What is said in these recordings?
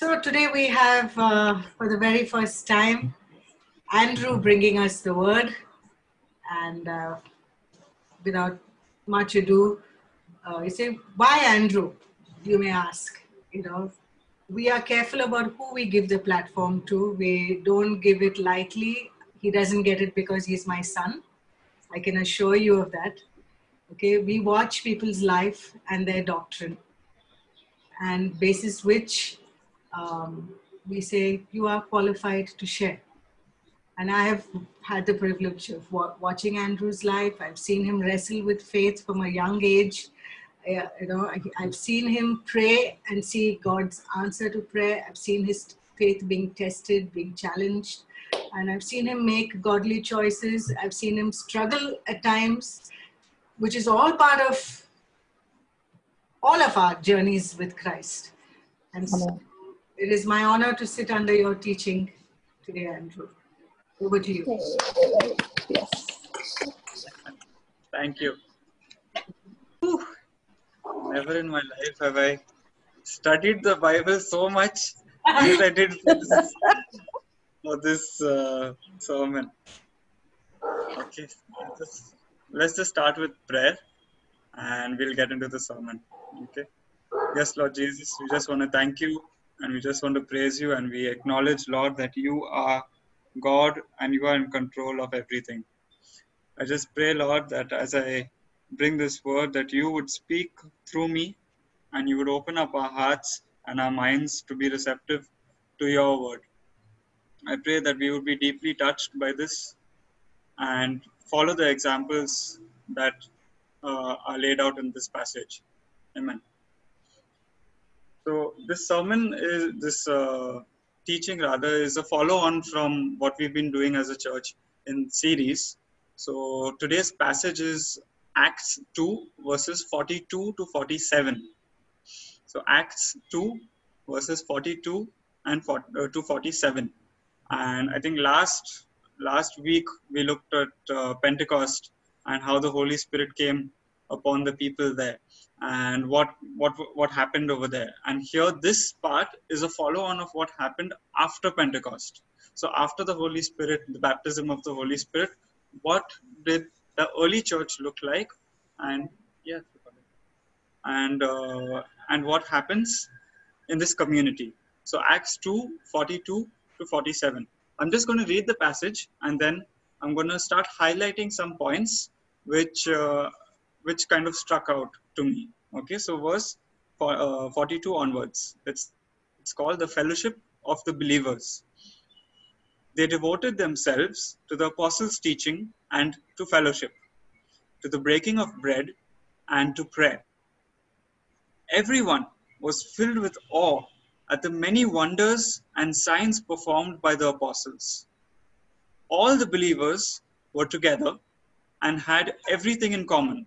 So today we have, uh, for the very first time, Andrew bringing us the word. And uh, without much ado, uh, you say, why Andrew? You may ask. You know, we are careful about who we give the platform to. We don't give it lightly. He doesn't get it because he's my son. I can assure you of that. Okay, we watch people's life and their doctrine, and basis which um, we say you are qualified to share. And I have had the privilege of watching Andrew's life. I've seen him wrestle with faith from a young age. Uh, you know, I, I've seen him pray and see God's answer to prayer. I've seen his faith being tested, being challenged, and I've seen him make godly choices. I've seen him struggle at times, which is all part of all of our journeys with Christ. And so. It is my honor to sit under your teaching today, Andrew. Over to you. Yes. Thank you. Whew. Never in my life have I studied the Bible so much as I did for this, for this uh, sermon. Okay, just, let's just start with prayer and we'll get into the sermon. Okay. Yes, Lord Jesus, we just want to thank you and we just want to praise you and we acknowledge, Lord, that you are God and you are in control of everything. I just pray, Lord, that as I bring this word, that you would speak through me and you would open up our hearts and our minds to be receptive to your word. I pray that we would be deeply touched by this and follow the examples that uh, are laid out in this passage. Amen. So, this sermon is this uh, teaching rather is a follow on from what we've been doing as a church in series. So, today's passage is Acts 2, verses 42 to 47. So, Acts 2, verses 42 and 40, uh, to 47. And I think last last week we looked at uh, Pentecost and how the Holy Spirit came upon the people there and what what what happened over there. And here this part is a follow on of what happened after pentecost. So after the holy spirit the baptism of the holy spirit what did the early church look like? And yeah and uh, and what happens in this community? So acts 2 42 to 47 i'm just going to read the passage and then i'm going to start highlighting some points which uh, which kind of struck out to me. Okay, so verse uh, 42 onwards. It's, it's called the fellowship of the believers. They devoted themselves to the apostles' teaching and to fellowship, to the breaking of bread and to prayer. Everyone was filled with awe at the many wonders and signs performed by the apostles. All the believers were together and had everything in common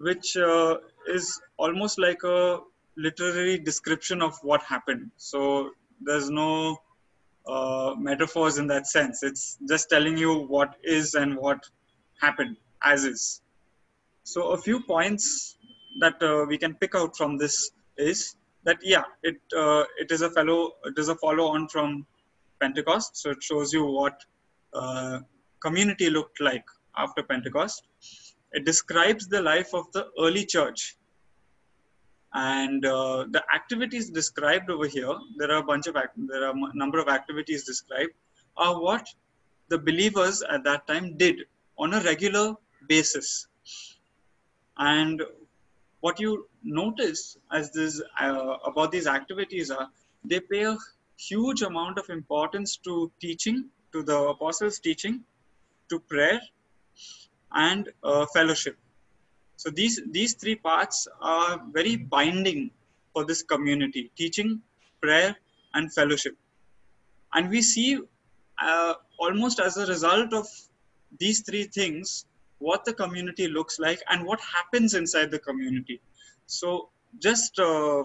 which uh, is almost like a literary description of what happened. So there's no uh, metaphors in that sense. It's just telling you what is and what happened as is. So a few points that uh, we can pick out from this is that yeah, it uh, it is a fellow it is a follow on from Pentecost. So it shows you what uh, community looked like after Pentecost it describes the life of the early church. And uh, the activities described over here there are a bunch of there are number of activities described are what the believers at that time did on a regular basis. And what you notice as this uh, about these activities are they pay a huge amount of importance to teaching to the apostles teaching to prayer and uh, fellowship. So these these three parts are very binding for this community: teaching, prayer, and fellowship. And we see uh, almost as a result of these three things what the community looks like and what happens inside the community. So, just uh,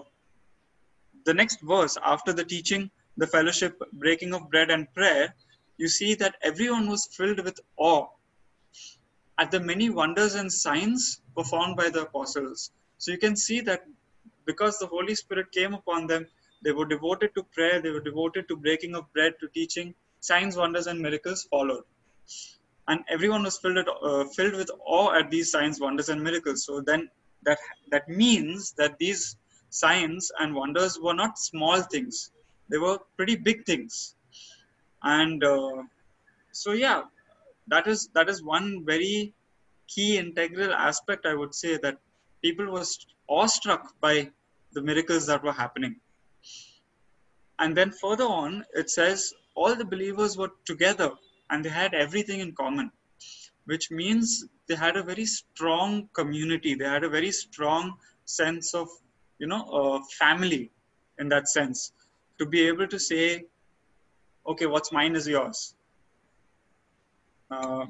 the next verse after the teaching, the fellowship, breaking of bread, and prayer, you see that everyone was filled with awe at the many wonders and signs performed by the apostles. So you can see that because the Holy Spirit came upon them, they were devoted to prayer, they were devoted to breaking of bread, to teaching. Signs, wonders, and miracles followed. And everyone was filled, at, uh, filled with awe at these signs, wonders, and miracles. So then that, that means that these signs and wonders were not small things, they were pretty big things. And uh, so, yeah, that is that is one very key integral aspect i would say that people were awestruck by the miracles that were happening. And then further on it says all the believers were together and they had everything in common which means they had a very strong community. They had a very strong sense of you know uh, family in that sense. To be able to say okay what's mine is yours uh,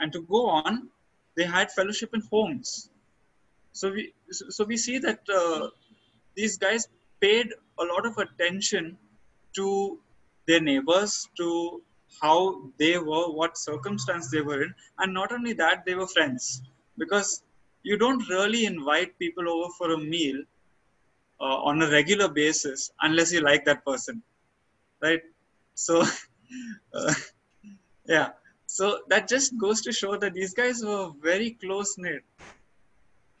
and to go on, they had fellowship in homes. So we so we see that uh, these guys paid a lot of attention to their neighbors, to how they were, what circumstance they were in, and not only that, they were friends because you don't really invite people over for a meal uh, on a regular basis unless you like that person, right? So, uh, yeah. So that just goes to show that these guys were very close knit.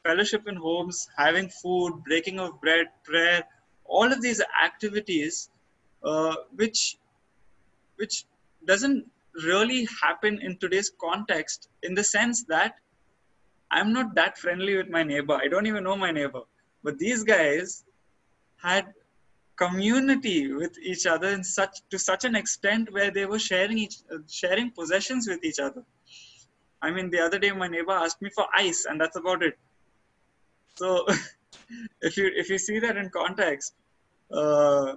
Fellowship in homes, having food, breaking of bread, prayer, all of these activities, uh, which which doesn't really happen in today's context, in the sense that I'm not that friendly with my neighbor. I don't even know my neighbor, but these guys had community with each other in such to such an extent where they were sharing each uh, sharing possessions with each other. I mean the other day my neighbor asked me for ice and that's about it. So if you if you see that in context uh,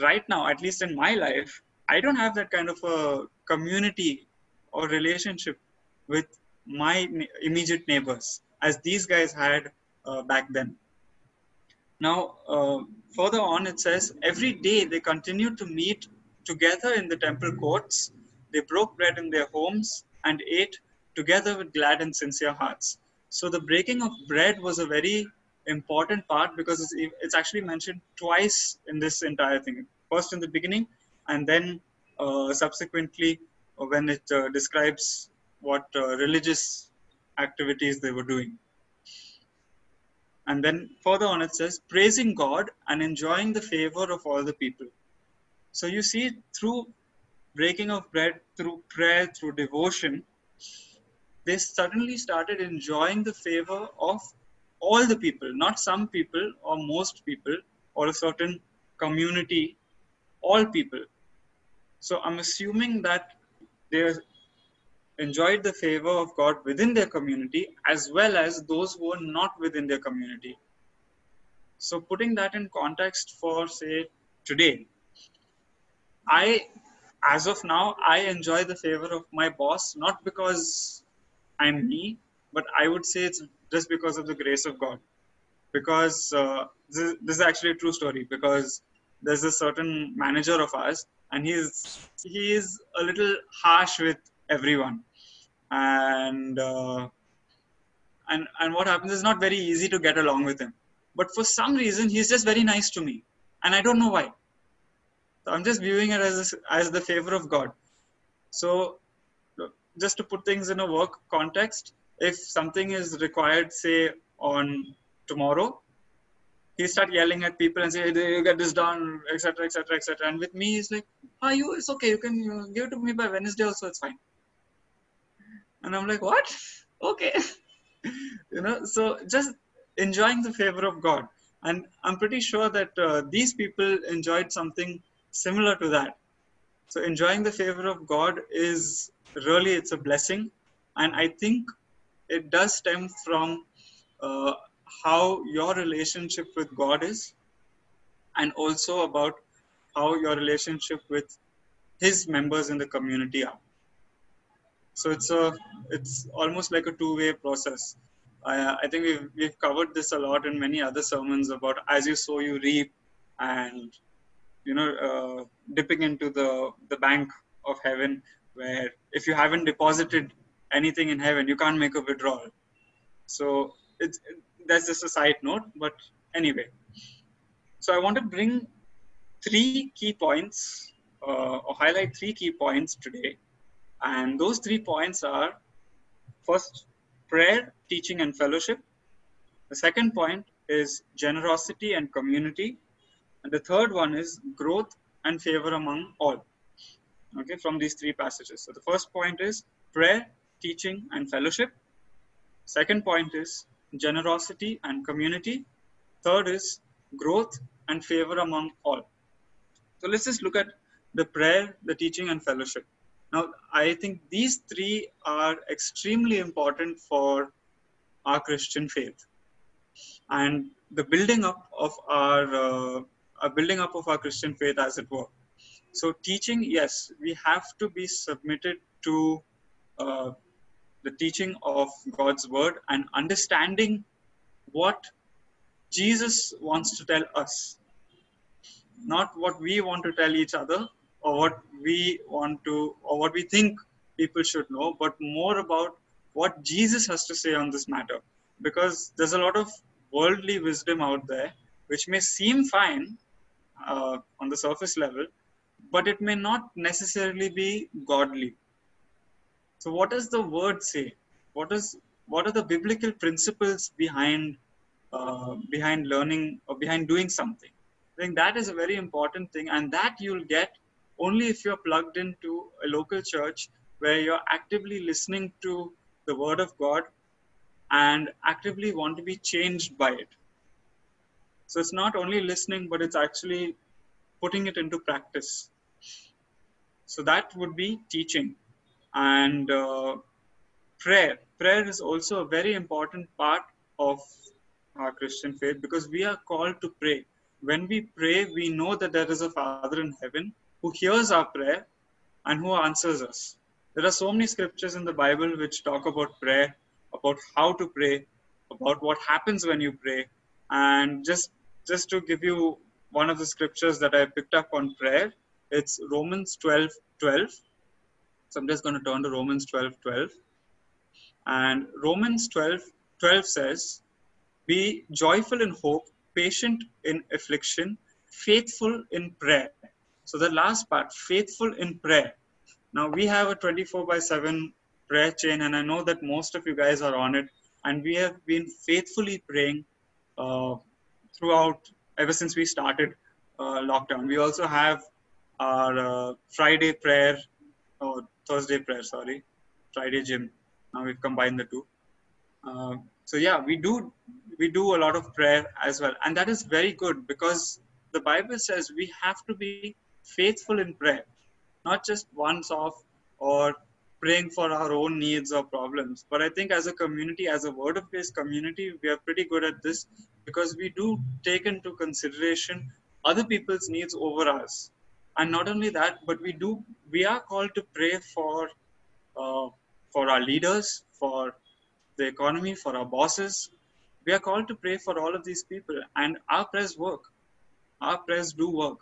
right now at least in my life i don't have that kind of a community or relationship with my immediate neighbors as these guys had uh, back then. Now uh, further on, it says, Every day they continued to meet together in the temple courts. They broke bread in their homes and ate together with glad and sincere hearts. So the breaking of bread was a very important part because it's, it's actually mentioned twice in this entire thing. First in the beginning, and then uh, subsequently when it uh, describes what uh, religious activities they were doing. And then further on it says, praising God and enjoying the favor of all the people. So you see, through breaking of bread, through prayer, through devotion, they suddenly started enjoying the favor of all the people, not some people or most people or a certain community, all people. So I'm assuming that they're enjoyed the favor of God within their community as well as those who are not within their community. So, putting that in context for, say, today, I, as of now, I enjoy the favor of my boss not because I'm me, but I would say it's just because of the grace of God. Because uh, this, this is actually a true story. Because there's a certain manager of ours, and he's he is a little harsh with everyone. And uh, and and what happens is not very easy to get along with him. But for some reason he's just very nice to me. And i don't know why. So i'm just viewing it as as the favor of god. So just to put things in a work context if something is required say on tomorrow he start yelling at people and say hey, you get this done etc etc etc and with me he's like ah you it's okay. You can give it to me by wednesday also. It's fine and i'm like what? Okay. You know so just enjoying the favor of god. And i'm pretty sure that uh, these people enjoyed something similar to that. So enjoying the favor of god is really it's a blessing. And i think it does stem from uh, how your relationship with god is and also about how your relationship with his members in the community are. So it's a it's almost like a two-way process. I, I think we've we've covered this a lot in many other sermons about as you sow you reap, and you know uh, dipping into the the bank of heaven where if you haven't deposited anything in heaven you can't make a withdrawal. So it's that's just a side note, but anyway. So I want to bring three key points uh, or highlight three key points today. And those three points are first, prayer, teaching, and fellowship. The second point is generosity and community. And the third one is growth and favor among all. Okay, from these three passages. So the first point is prayer, teaching, and fellowship. Second point is generosity and community. Third is growth and favor among all. So let's just look at the prayer, the teaching, and fellowship. Now, I think these three are extremely important for our Christian faith and the building up of our, uh, a building up of our Christian faith, as it were. So, teaching, yes, we have to be submitted to uh, the teaching of God's word and understanding what Jesus wants to tell us, not what we want to tell each other or what we want to or what we think people should know, but more about what Jesus has to say on this matter. Because there's a lot of worldly wisdom out there which may seem fine uh, on the surface level, but it may not necessarily be godly. So, what does the word say? What is what are the biblical principles behind uh, behind learning or behind doing something? I think that is a very important thing, and that you'll get only if you're plugged into a local church where you're actively listening to the word of God and actively want to be changed by it. So it's not only listening, but it's actually putting it into practice. So that would be teaching. And uh, prayer. Prayer is also a very important part of our Christian faith because we are called to pray. When we pray, we know that there is a Father in heaven who hears our prayer and who answers us. There are so many scriptures in the Bible which talk about prayer, about how to pray, about what happens when you pray. And just just to give you one of the scriptures that I picked up on prayer, it's Romans 12 12. So I'm just going to turn to Romans 12 12. And Romans 12 12 says, Be joyful in hope, patient in affliction, faithful in prayer. So the last part, faithful in prayer. Now we have a 24 by 7 prayer chain, and I know that most of you guys are on it, and we have been faithfully praying uh, throughout ever since we started uh, lockdown. We also have our uh, Friday prayer, or Thursday prayer, sorry, Friday gym. Now we've combined the two. Uh, so yeah, we do we do a lot of prayer as well, and that is very good because the Bible says we have to be faithful in prayer, not just once off or praying for our own needs or problems. But I think as a community, as a word of grace community, we are pretty good at this because we do take into consideration other people's needs over us. And not only that, but we do we are called to pray for uh, for our leaders, for the economy, for our bosses. We are called to pray for all of these people, and our prayers work. Our prayers do work.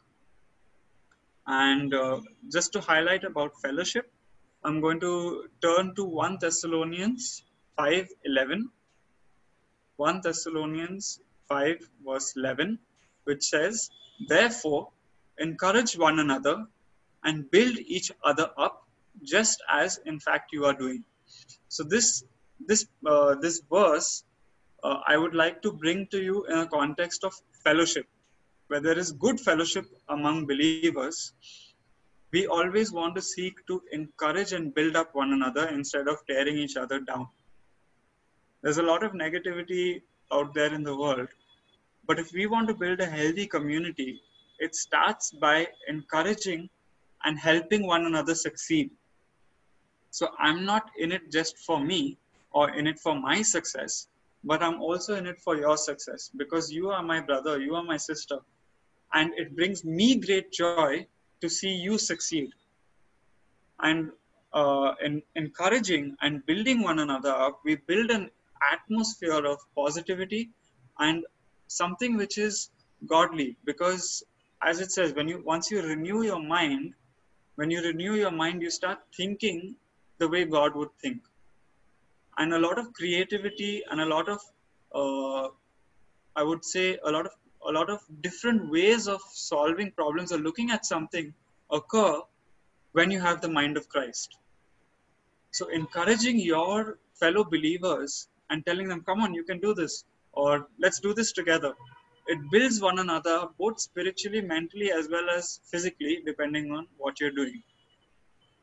And uh, just to highlight about fellowship, I'm going to turn to 1 Thessalonians 5:11. 1 Thessalonians 5 verse 11, which says, Therefore, encourage one another and build each other up, just as in fact you are doing. So this this uh, this verse uh, I would like to bring to you in a context of fellowship where there is good fellowship among believers, we always want to seek to encourage and build up one another instead of tearing each other down. There's a lot of negativity out there in the world, but if we want to build a healthy community, it starts by encouraging and helping one another succeed. So I'm not in it just for me or in it for my success, but I'm also in it for your success because you are my brother, you are my sister, and it brings me great joy to see you succeed. And uh, in encouraging and building one another up, we build an atmosphere of positivity and something which is godly. Because, as it says, when you once you renew your mind, when you renew your mind, you start thinking the way God would think. And a lot of creativity and a lot of, uh, I would say, a lot of a lot of different ways of solving problems or looking at something occur when you have the mind of Christ. So, encouraging your fellow believers and telling them, come on, you can do this, or let's do this together. It builds one another both spiritually, mentally, as well as physically, depending on what you're doing.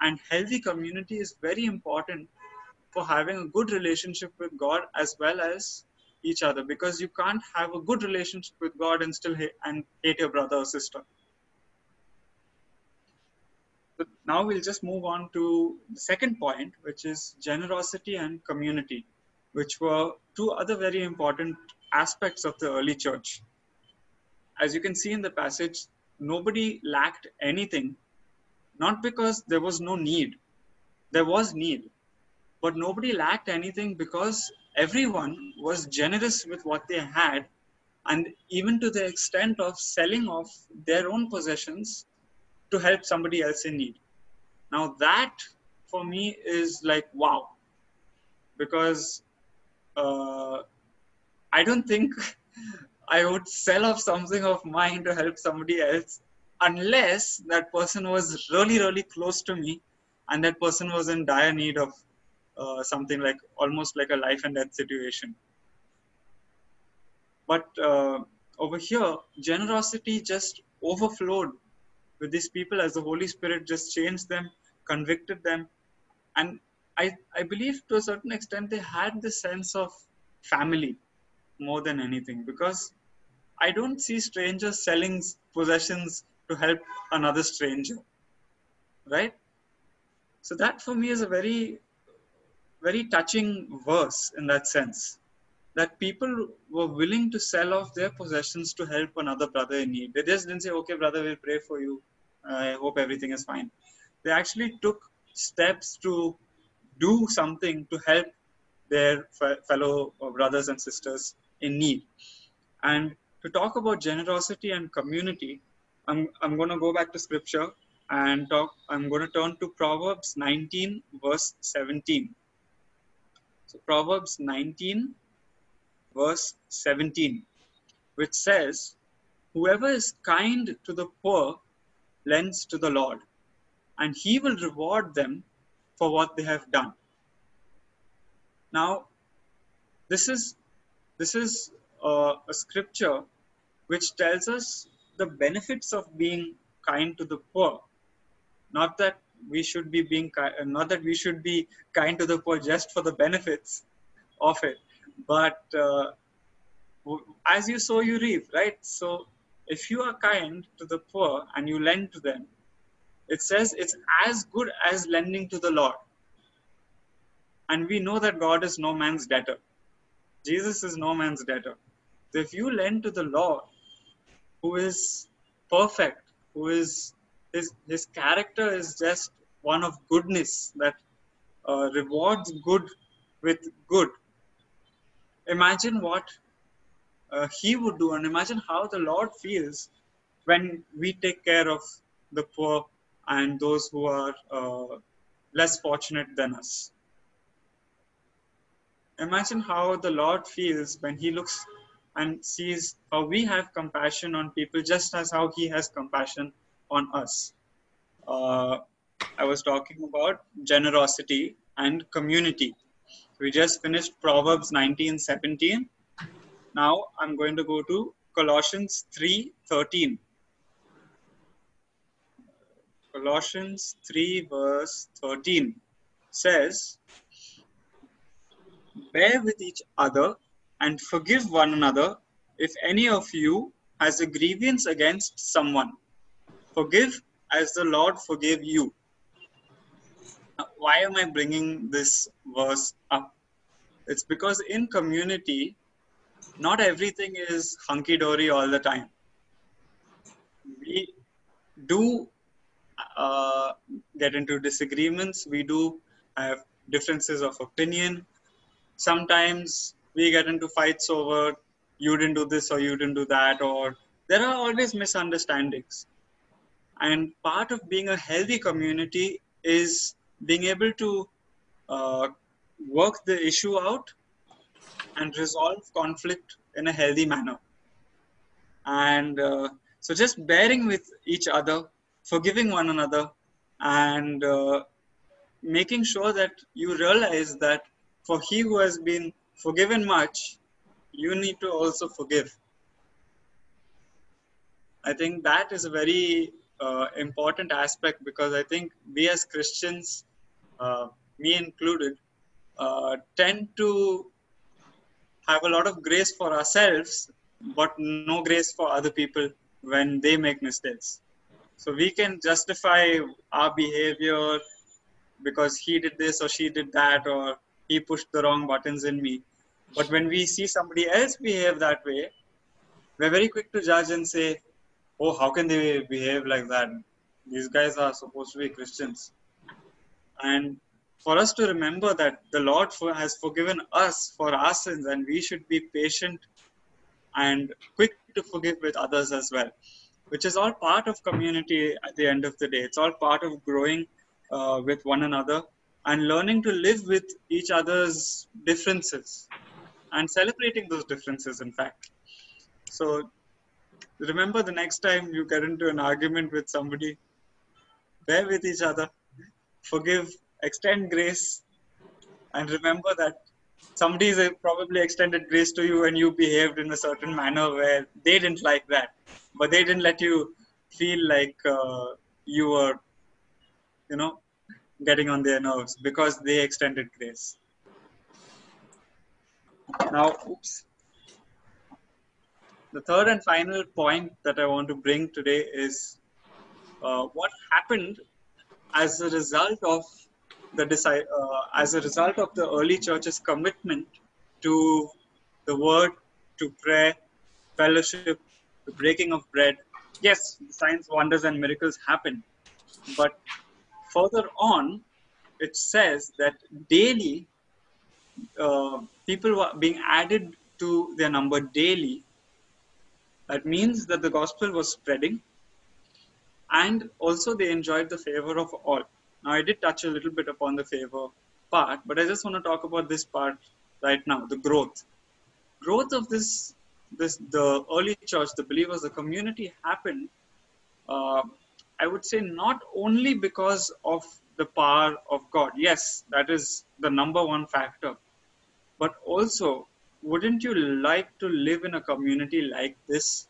And healthy community is very important for having a good relationship with God as well as each other because you can't have a good relationship with God and still hate, and hate your brother or sister. But now we'll just move on to the second point, which is generosity and community, which were two other very important aspects of the early church. As you can see in the passage, nobody lacked anything, not because there was no need. There was need, but nobody lacked anything because everyone was generous with what they had and even to the extent of selling off their own possessions to help somebody else in need. Now that for me is like wow. Because uh, i don't think i would sell off something of mine to help somebody else unless that person was really really close to me and that person was in dire need of uh, something like almost like a life and death situation. But uh, over here, generosity just overflowed with these people as the Holy Spirit just changed them, convicted them. And I, I believe to a certain extent they had the sense of family more than anything because I don't see strangers selling possessions to help another stranger. Right? So that for me is a very very touching verse in that sense that people were willing to sell off their possessions to help another brother in need. They just didn't say, okay, brother, we'll pray for you. I hope everything is fine. They actually took steps to do something to help their fellow uh, brothers and sisters in need. And to talk about generosity and community, I'm, I'm going to go back to scripture and talk. I'm going to turn to Proverbs 19, verse 17. So Proverbs 19, verse 17, which says, Whoever is kind to the poor lends to the Lord, and he will reward them for what they have done. Now, this is this is uh, a scripture which tells us the benefits of being kind to the poor. Not that we should be being not that we should be kind to the poor just for the benefits of it but uh, as you sow you reap right? So if you are kind to the poor and you lend to them it says it's as good as lending to the lord. And we know that god is no man's debtor. Jesus is no man's debtor. So if you lend to the lord who is perfect who is his his character is just one of goodness that uh, rewards good with good. Imagine what uh, he would do, and imagine how the Lord feels when we take care of the poor and those who are uh, less fortunate than us. Imagine how the Lord feels when He looks and sees how we have compassion on people just as how He has compassion on us. Uh, I was talking about generosity and community. We just finished Proverbs 19 17. Now I'm going to go to Colossians 3 13. Colossians 3 verse 13 says, Bear with each other and forgive one another if any of you has a grievance against someone. Forgive as the Lord forgave you. Why am I bringing this verse up? It's because in community, not everything is hunky dory all the time. we do uh, get into disagreements. We do have differences of opinion. Sometimes we get into fights over you didn't do this or you didn't do that, or there are always misunderstandings. And part of being a healthy community is being able to uh, work the issue out and resolve conflict in a healthy manner. And uh, so just bearing with each other, forgiving one another, and uh, making sure that you realize that for he who has been forgiven much, you need to also forgive. I think that is a very uh, important aspect because I think we as Christians, uh, me included, uh, tend to have a lot of grace for ourselves, but no grace for other people when they make mistakes. So we can justify our behavior because he did this or she did that or he pushed the wrong buttons in me. But when we see somebody else behave that way, we're very quick to judge and say, oh, how can they behave like that? These guys are supposed to be Christians. And for us to remember that the Lord has forgiven us for our sins and we should be patient and quick to forgive with others as well, which is all part of community at the end of the day. It's all part of growing uh, with one another and learning to live with each other's differences and celebrating those differences, in fact. So remember the next time you get into an argument with somebody, bear with each other, forgive, extend grace, and remember that somebody's probably extended grace to you and you behaved in a certain manner where they didn't like that, but they didn't let you feel like uh, you were, you know, getting on their nerves because they extended grace. Now, oops. The third and final point that I want to bring today is uh, what happened as a result of the uh, as a result of the early church's commitment to the word, to prayer, fellowship, the breaking of bread. Yes, signs, wonders, and miracles happen, but further on, it says that daily uh, people were being added to their number daily. That means that the gospel was spreading, and also they enjoyed the favor of all. Now, I did touch a little bit upon the favor part, but I just want to talk about this part right now the growth. Growth of this, this the early church, the believers, the community happened, uh, I would say, not only because of the power of God. Yes, that is the number one factor. But also, wouldn't you like to live in a community like this?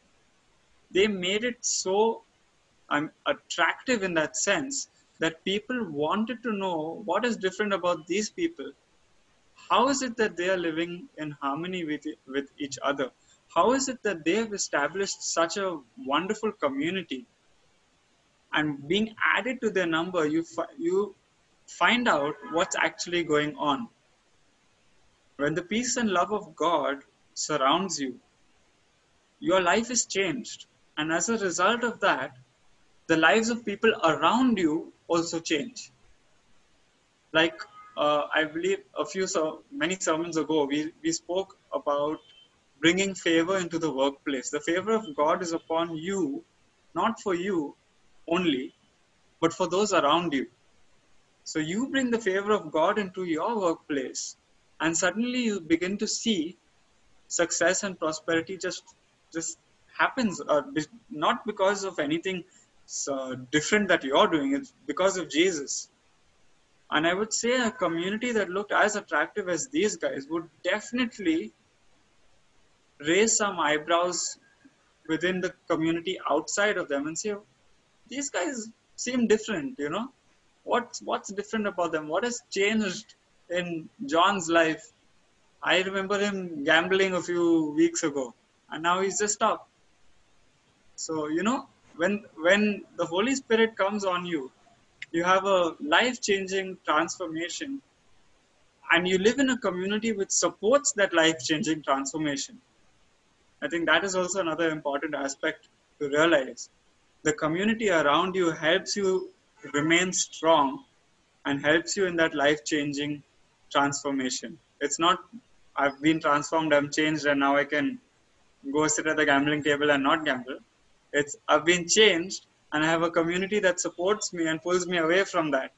They made it so um, attractive in that sense that people wanted to know what is different about these people. How is it that they are living in harmony with, with each other? How is it that they have established such a wonderful community? And being added to their number, you, fi- you find out what's actually going on. When the peace and love of God surrounds you, your life is changed. And as a result of that, the lives of people around you also change. Like uh, I believe a few so many sermons ago, we, we spoke about bringing favor into the workplace. The favor of God is upon you, not for you only, but for those around you. So you bring the favor of God into your workplace, and suddenly you begin to see success and prosperity just just happens, uh, not because of anything uh, different that you're doing. It's because of Jesus. And I would say a community that looked as attractive as these guys would definitely raise some eyebrows within the community outside of them and say, these guys seem different, you know? What's, what's different about them? What has changed in John's life? I remember him gambling a few weeks ago, and now he's just stopped. So, you know, when when the holy spirit comes on you you have a life changing transformation and you live in a community which supports that life changing transformation i think that is also another important aspect to realize the community around you helps you remain strong and helps you in that life changing transformation. It's not, I've been transformed, I'm changed, and now I can go sit at the gambling table and not gamble. It's, I've been changed, and I have a community that supports me and pulls me away from that.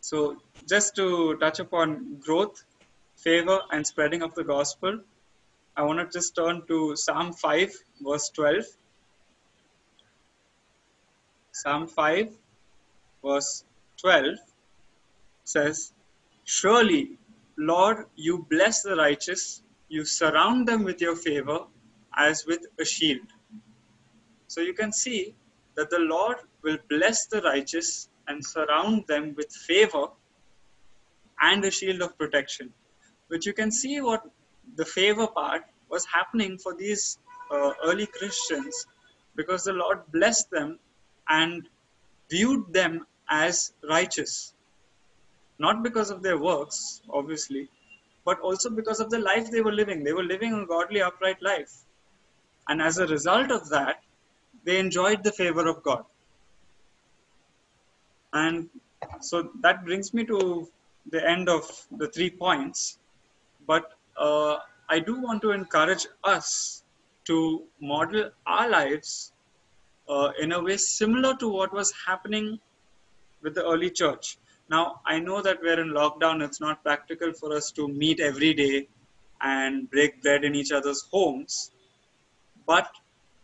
So, just to touch upon growth, favor, and spreading of the gospel, I want to just turn to Psalm 5, verse 12. Psalm 5, verse 12 says, Surely, Lord, you bless the righteous, you surround them with your favor as with a shield. So you can see that the Lord will bless the righteous and surround them with favor and a shield of protection. Which you can see what the favor part was happening for these uh, early Christians because the Lord blessed them and viewed them as righteous. Not because of their works, obviously, but also because of the life they were living. They were living a godly, upright life. And as a result of that, they enjoyed the favor of God. And so that brings me to the end of the three points. But uh, I do want to encourage us to model our lives uh, in a way similar to what was happening with the early church. Now, I know that we're in lockdown, it's not practical for us to meet every day and break bread in each other's homes. But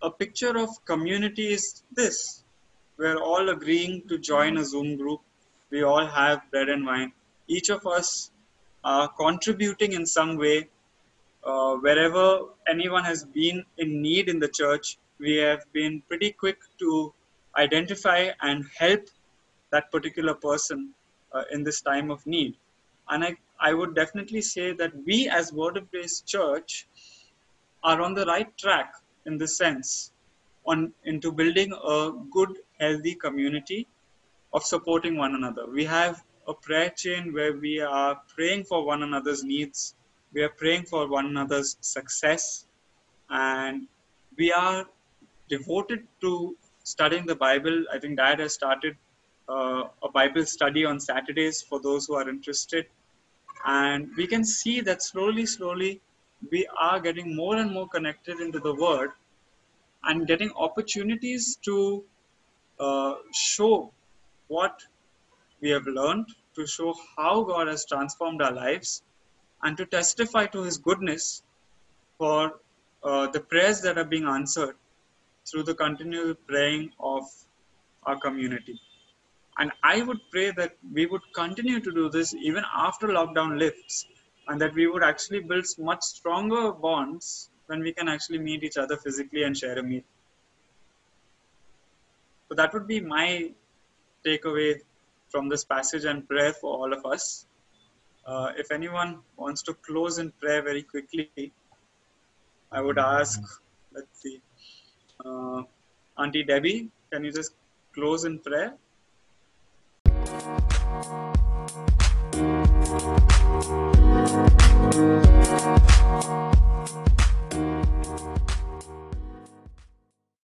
a picture of community is this we're all agreeing to join a Zoom group, we all have bread and wine. Each of us are contributing in some way uh, wherever anyone has been in need in the church, we have been pretty quick to identify and help that particular person uh, in this time of need. And I, I would definitely say that we, as Word of Grace Church, are on the right track in this sense on into building a good, healthy community of supporting one another. We have a prayer chain where we are praying for one another's needs we are praying for one another's success and we are devoted to studying the bible. I think dad has started uh, a bible study on saturdays for those who are interested. And we can see that slowly slowly we are getting more and more connected into the word and getting opportunities to uh, show what we have learned to show how god has transformed our lives and to testify to his goodness for uh, the prayers that are being answered through the continual praying of our community. And I would pray that we would continue to do this even after lockdown lifts and that we would actually build much stronger bonds when we can actually meet each other physically and share a meal. So that would be my takeaway from this passage and prayer for all of us. Uh, if anyone wants to close in prayer very quickly, I would ask, let's see, uh, Auntie Debbie, can you just close in prayer?